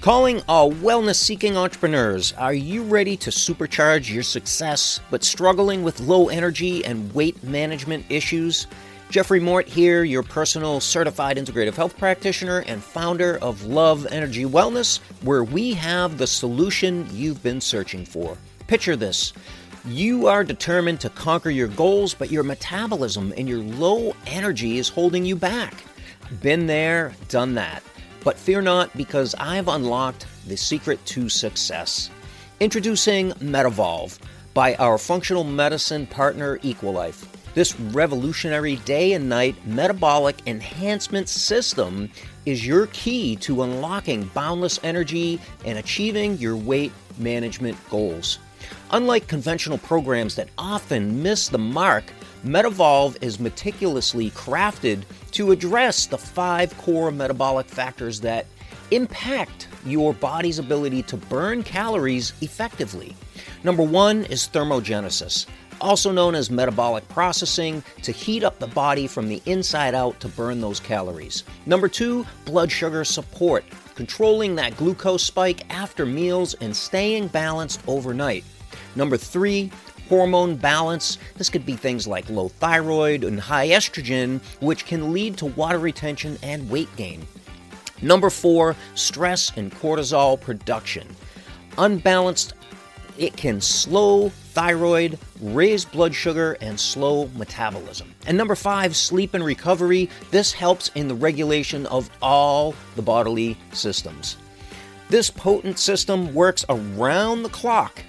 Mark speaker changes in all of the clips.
Speaker 1: Calling all wellness seeking entrepreneurs, are you ready to supercharge your success but struggling with low energy and weight management issues? Jeffrey Mort here, your personal certified integrative health practitioner and founder of Love Energy Wellness, where we have the solution you've been searching for. Picture this. You are determined to conquer your goals, but your metabolism and your low energy is holding you back. Been there, done that. But fear not, because I've unlocked the secret to success. Introducing MetaVolve by our functional medicine partner Equilife. This revolutionary day and night metabolic enhancement system is your key to unlocking boundless energy and achieving your weight management goals. Unlike conventional programs that often miss the mark, MetaVolve is meticulously crafted to address the five core metabolic factors that impact your body's ability to burn calories effectively. Number one is thermogenesis, also known as metabolic processing, to heat up the body from the inside out to burn those calories. Number two, blood sugar support, controlling that glucose spike after meals and staying balanced overnight. Number three, hormone balance. This could be things like low thyroid and high estrogen, which can lead to water retention and weight gain. Number four, stress and cortisol production. Unbalanced, it can slow thyroid, raise blood sugar, and slow metabolism. And number five, sleep and recovery. This helps in the regulation of all the bodily systems. This potent system works around the clock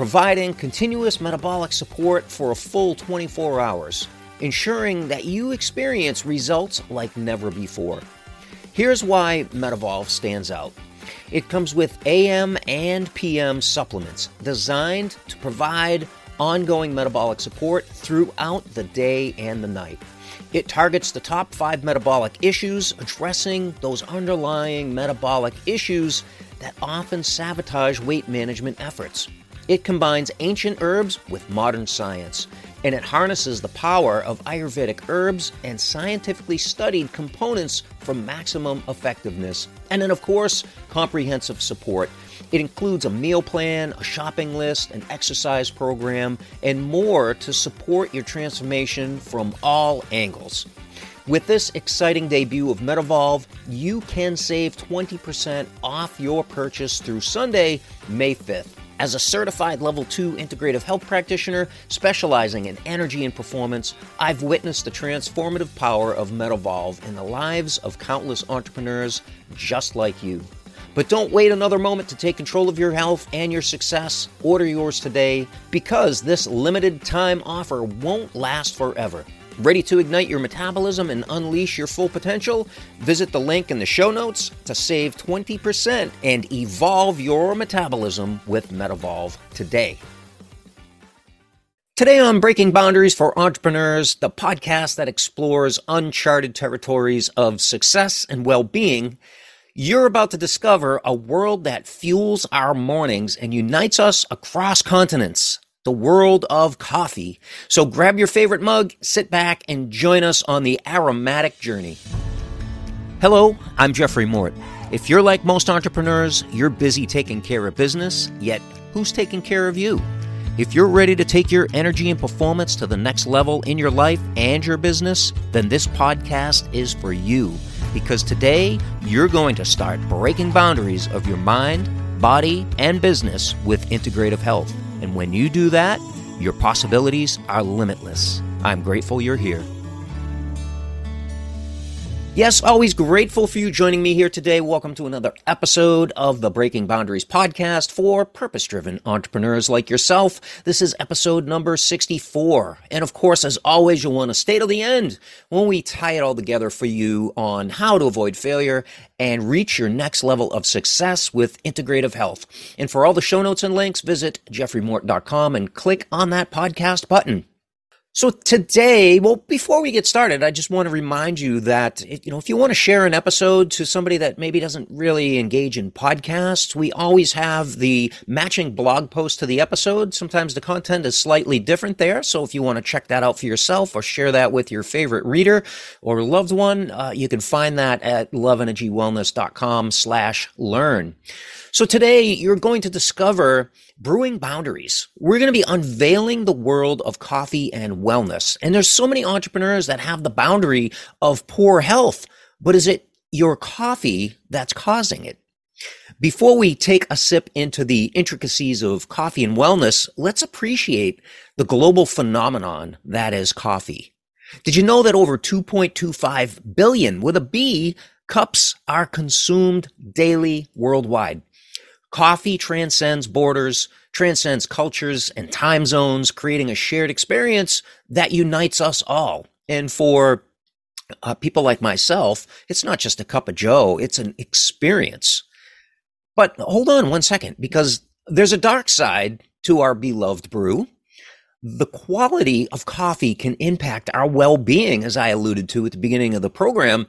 Speaker 1: providing continuous metabolic support for a full 24 hours, ensuring that you experience results like never before. Here's why MetaVolve stands out. It comes with AM and PM supplements designed to provide ongoing metabolic support throughout the day and the night. It targets the top five metabolic issues, addressing those underlying metabolic issues that often sabotage weight management efforts. It combines ancient herbs with modern science, and it harnesses the power of Ayurvedic herbs and scientifically studied components for maximum effectiveness. And then, of course, comprehensive support. It includes a meal plan, a shopping list, an exercise program, and more to support your transformation from all angles. With this exciting debut of MetaVolve, you can save 20% off your purchase through Sunday, May 5th. As a certified level 2 integrative health practitioner specializing in energy and performance, I've witnessed the transformative power of MetaVolve in the lives of countless entrepreneurs just like you. But don't wait another moment to take control of your health and your success. Order yours today because this limited time offer won't last forever. Ready to ignite your metabolism and unleash your full potential? Visit the link in the show notes to save 20% and evolve your metabolism with MetaVolve today. Today on Breaking Boundaries for Entrepreneurs, the podcast that explores uncharted territories of success and well being, you're about to discover a world that fuels our mornings and unites us across continents the world of coffee. So grab your favorite mug, sit back, and join us on the aromatic journey. Hello, I'm Jeffrey Mort. If you're like most entrepreneurs, you're busy taking care of business, yet who's taking care of you? If you're ready to take your energy and performance to the next level in your life and your business, then this podcast is for you. Because today, you're going to start breaking boundaries of your mind, body, and business with integrative health. And when you do that, your possibilities are limitless. I'm grateful you're here. Yes, always grateful for you joining me here today. Welcome to another episode of the Breaking Boundaries podcast for purpose driven entrepreneurs like yourself. This is episode number 64. And of course, as always, you'll want to stay to the end when we tie it all together for you on how to avoid failure and reach your next level of success with integrative health. And for all the show notes and links, visit jeffreymort.com and click on that podcast button. So today, well, before we get started, I just want to remind you that, you know, if you want to share an episode to somebody that maybe doesn't really engage in podcasts, we always have the matching blog post to the episode. Sometimes the content is slightly different there. So if you want to check that out for yourself or share that with your favorite reader or loved one, uh, you can find that at loveenergywellness.com slash learn. So today you're going to discover brewing boundaries. We're going to be unveiling the world of coffee and wellness. And there's so many entrepreneurs that have the boundary of poor health, but is it your coffee that's causing it? Before we take a sip into the intricacies of coffee and wellness, let's appreciate the global phenomenon that is coffee. Did you know that over 2.25 billion with a B cups are consumed daily worldwide? Coffee transcends borders, transcends cultures and time zones, creating a shared experience that unites us all. And for uh, people like myself, it's not just a cup of joe, it's an experience. But hold on one second, because there's a dark side to our beloved brew. The quality of coffee can impact our well being, as I alluded to at the beginning of the program,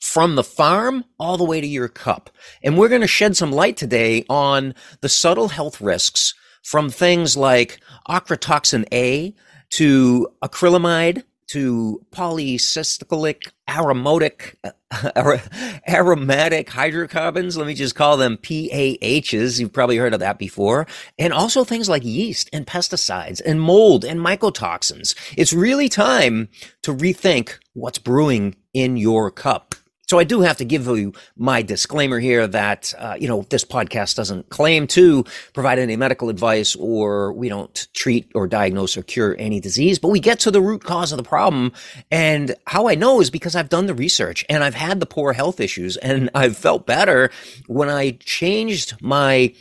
Speaker 1: from the farm all the way to your cup. And we're going to shed some light today on the subtle health risks from things like ochratoxin A to acrylamide to polycyclic aromatic aromatic hydrocarbons. Let me just call them PAHs you've probably heard of that before. And also things like yeast and pesticides and mold and mycotoxins. It's really time to rethink what's brewing in your cup so I do have to give you my disclaimer here that, uh, you know, this podcast doesn't claim to provide any medical advice or we don't treat or diagnose or cure any disease, but we get to the root cause of the problem. And how I know is because I've done the research and I've had the poor health issues and I've felt better when I changed my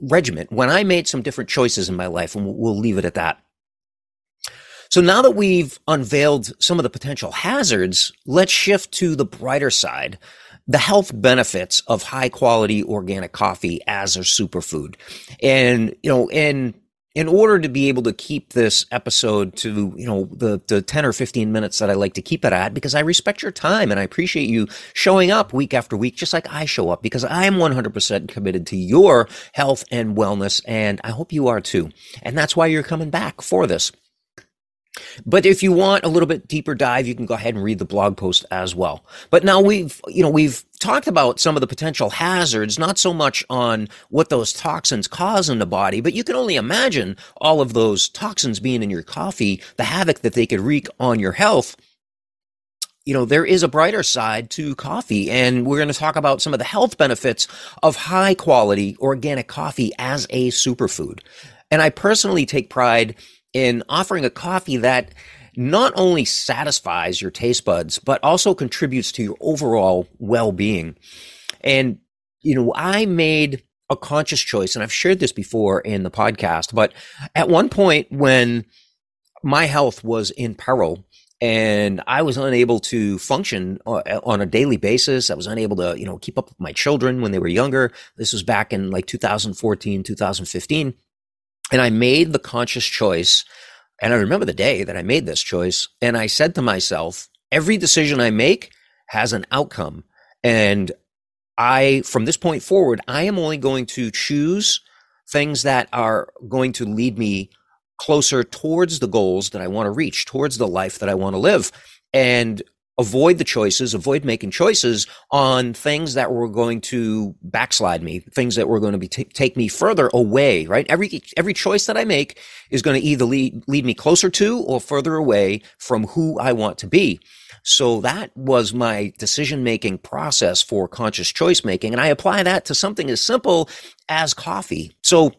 Speaker 1: regiment, when I made some different choices in my life. And we'll leave it at that. So now that we've unveiled some of the potential hazards, let's shift to the brighter side. The health benefits of high quality organic coffee as a superfood. And, you know, in in order to be able to keep this episode to you know the the 10 or 15 minutes that I like to keep it at because I respect your time and I appreciate you showing up week after week just like I show up because I am 100% committed to your health and wellness and I hope you are too. And that's why you're coming back for this. But if you want a little bit deeper dive, you can go ahead and read the blog post as well. But now we've, you know, we've talked about some of the potential hazards, not so much on what those toxins cause in the body, but you can only imagine all of those toxins being in your coffee, the havoc that they could wreak on your health you know, there is a brighter side to coffee, and we're going to talk about some of the health benefits of high quality organic coffee as a superfood. And I personally take pride in offering a coffee that not only satisfies your taste buds, but also contributes to your overall well being. And, you know, I made a conscious choice, and I've shared this before in the podcast, but at one point when my health was in peril, and I was unable to function uh, on a daily basis. I was unable to, you know, keep up with my children when they were younger. This was back in like 2014, 2015. And I made the conscious choice. And I remember the day that I made this choice. And I said to myself, every decision I make has an outcome. And I, from this point forward, I am only going to choose things that are going to lead me closer towards the goals that I want to reach, towards the life that I want to live. And avoid the choices, avoid making choices on things that were going to backslide me, things that were going to be t- take me further away, right? Every, every choice that I make is going to either lead, lead me closer to or further away from who I want to be. So that was my decision making process for conscious choice making. And I apply that to something as simple as coffee. So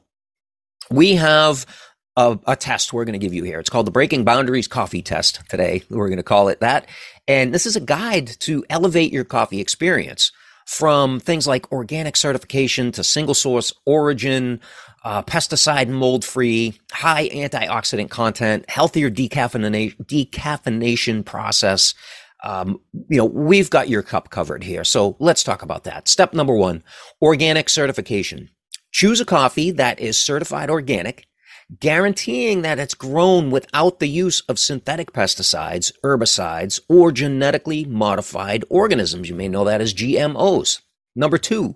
Speaker 1: we have a, a, test we're going to give you here. It's called the Breaking Boundaries Coffee Test today. We're going to call it that. And this is a guide to elevate your coffee experience from things like organic certification to single source origin, uh, pesticide mold free, high antioxidant content, healthier decaffeination, decaffeination process. Um, you know, we've got your cup covered here. So let's talk about that. Step number one, organic certification. Choose a coffee that is certified organic guaranteeing that it's grown without the use of synthetic pesticides, herbicides, or genetically modified organisms. You may know that as GMOs. Number two,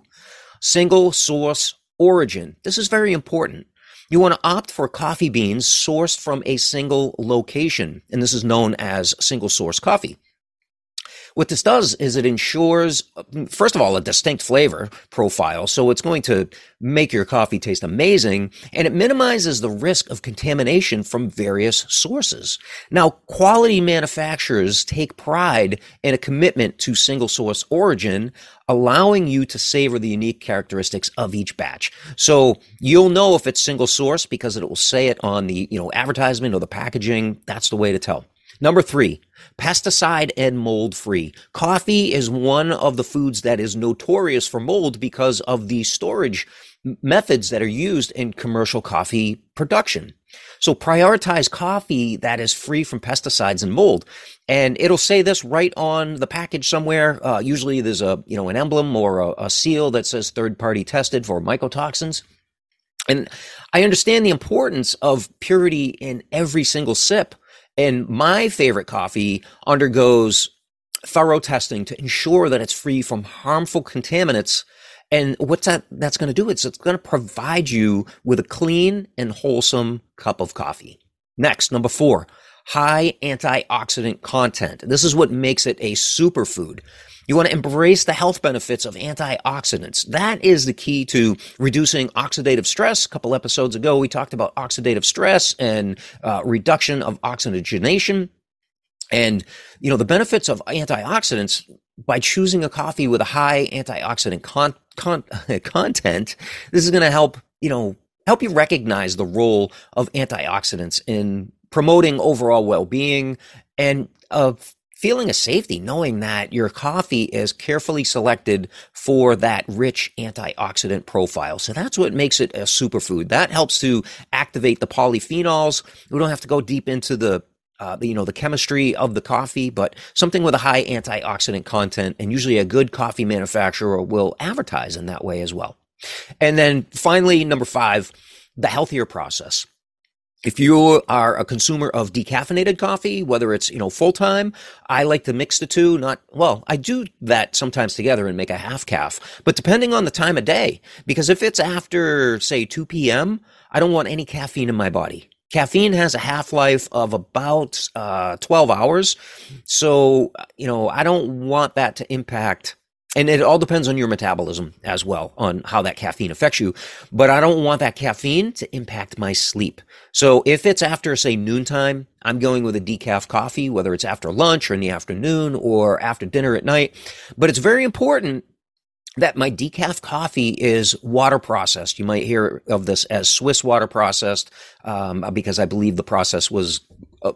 Speaker 1: single source origin. This is very important. You want to opt for coffee beans sourced from a single location, and this is known as single source coffee. What this does is it ensures, first of all, a distinct flavor profile. So it's going to make your coffee taste amazing and it minimizes the risk of contamination from various sources. Now, quality manufacturers take pride in a commitment to single source origin, allowing you to savor the unique characteristics of each batch. So you'll know if it's single source because it will say it on the, you know, advertisement or the packaging. That's the way to tell. Number three, pesticide and mold free. Coffee is one of the foods that is notorious for mold because of the storage methods that are used in commercial coffee production. So prioritize coffee that is free from pesticides and mold. And it'll say this right on the package somewhere. Uh, usually there's a, you know, an emblem or a, a seal that says third party tested for mycotoxins. And I understand the importance of purity in every single sip. And my favorite coffee undergoes thorough testing to ensure that it's free from harmful contaminants. And what's that that's going to do? It's it's going to provide you with a clean and wholesome cup of coffee. Next, number 4, high antioxidant content. This is what makes it a superfood. You want to embrace the health benefits of antioxidants. That is the key to reducing oxidative stress. A couple episodes ago, we talked about oxidative stress and uh, reduction of oxygenation. And, you know, the benefits of antioxidants by choosing a coffee with a high antioxidant con- con- content, this is going to help, you know, help you recognize the role of antioxidants in promoting overall well-being and of feeling of safety knowing that your coffee is carefully selected for that rich antioxidant profile. So that's what makes it a superfood. That helps to activate the polyphenols. We don't have to go deep into the uh, you know the chemistry of the coffee, but something with a high antioxidant content, and usually a good coffee manufacturer will advertise in that way as well. And then finally, number five, the healthier process. If you are a consumer of decaffeinated coffee, whether it's, you know, full time, I like to mix the two, not, well, I do that sometimes together and make a half caf, but depending on the time of day, because if it's after, say, 2 p.m., I don't want any caffeine in my body. Caffeine has a half life of about uh, 12 hours. So, you know, I don't want that to impact and it all depends on your metabolism as well on how that caffeine affects you. But i don't want that caffeine to impact my sleep. So if it's after say noontime i'm going with a decaf coffee whether it's after lunch or in the afternoon or after dinner at night. But it's very important that my decaf coffee is water processed. You might hear of this as Swiss water processed, um, because I believe the process was uh,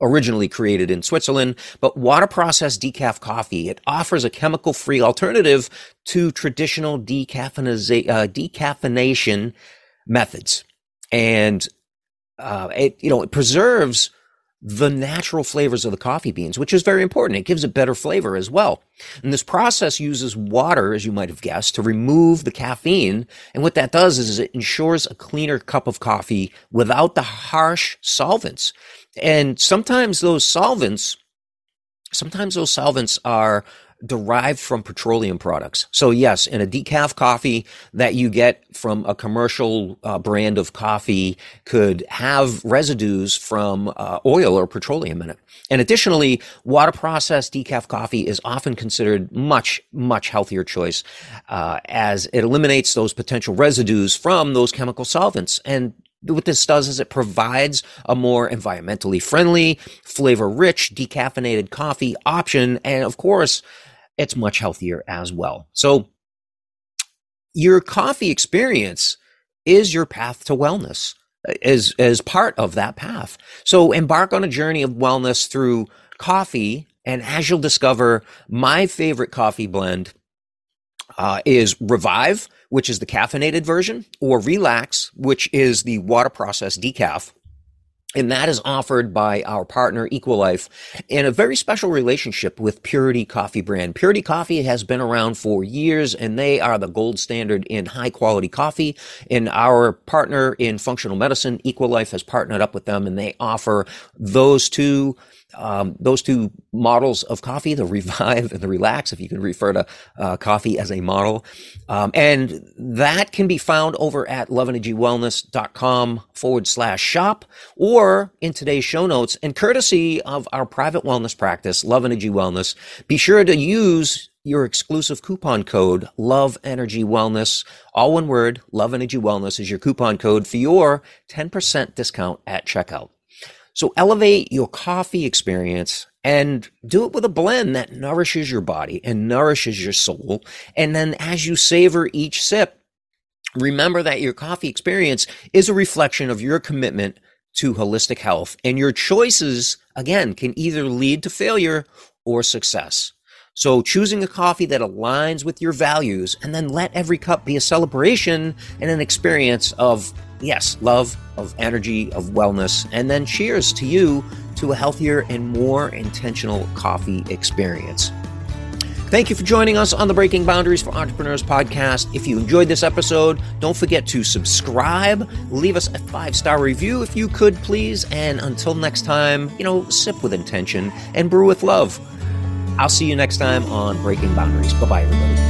Speaker 1: originally created in Switzerland, but water processed decaf coffee. It offers a chemical free alternative to traditional uh, decaffeination methods. And, uh, it, you know, it preserves the natural flavors of the coffee beans, which is very important. It gives a better flavor as well. And this process uses water, as you might have guessed, to remove the caffeine. And what that does is it ensures a cleaner cup of coffee without the harsh solvents. And sometimes those solvents, sometimes those solvents are derived from petroleum products. So yes, in a decaf coffee that you get from a commercial uh, brand of coffee could have residues from uh, oil or petroleum in it. And additionally, water processed decaf coffee is often considered much, much healthier choice uh, as it eliminates those potential residues from those chemical solvents. And what this does is it provides a more environmentally friendly, flavor rich, decaffeinated coffee option. And of course, it's much healthier as well. So your coffee experience is your path to wellness is as part of that path. So embark on a journey of wellness through coffee. And as you'll discover, my favorite coffee blend uh, is Revive, which is the caffeinated version, or Relax, which is the water process decaf. And that is offered by our partner Equilife in a very special relationship with Purity Coffee brand. Purity Coffee has been around for years and they are the gold standard in high quality coffee. And our partner in functional medicine, Equilife, has partnered up with them and they offer those two um, those two models of coffee, the Revive and the Relax, if you can refer to uh, coffee as a model. Um, and that can be found over at loveenergywellness.com forward slash shop or in today's show notes. And courtesy of our private wellness practice, Love Energy Wellness, be sure to use your exclusive coupon code love energy wellness all one word love energy wellness is your coupon code for your 10% discount at checkout so elevate your coffee experience and do it with a blend that nourishes your body and nourishes your soul. And then as you savor each sip, remember that your coffee experience is a reflection of your commitment to holistic health. And your choices, again, can either lead to failure or success. So choosing a coffee that aligns with your values and then let every cup be a celebration and an experience of, yes, love, of energy, of wellness. And then cheers to you to a healthier and more intentional coffee experience. Thank you for joining us on the Breaking Boundaries for Entrepreneurs podcast. If you enjoyed this episode, don't forget to subscribe, leave us a five star review if you could, please. And until next time, you know, sip with intention and brew with love. I'll see you next time on Breaking Boundaries. Bye bye, everybody.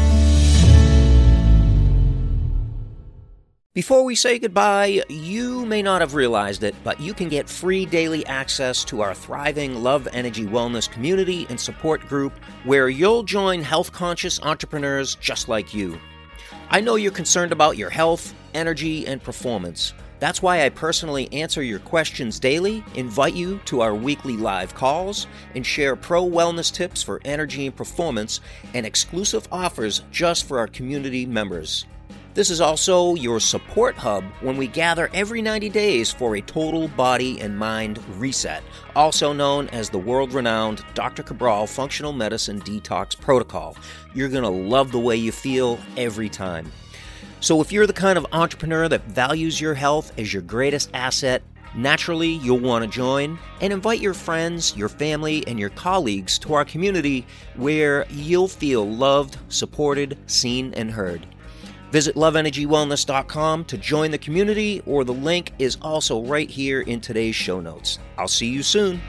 Speaker 1: Before we say goodbye, you may not have realized it, but you can get free daily access to our thriving Love Energy Wellness community and support group where you'll join health conscious entrepreneurs just like you. I know you're concerned about your health, energy, and performance. That's why I personally answer your questions daily, invite you to our weekly live calls, and share pro wellness tips for energy and performance and exclusive offers just for our community members. This is also your support hub when we gather every 90 days for a total body and mind reset, also known as the world renowned Dr. Cabral Functional Medicine Detox Protocol. You're going to love the way you feel every time. So, if you're the kind of entrepreneur that values your health as your greatest asset, naturally you'll want to join and invite your friends, your family, and your colleagues to our community where you'll feel loved, supported, seen, and heard. Visit loveenergywellness.com to join the community, or the link is also right here in today's show notes. I'll see you soon.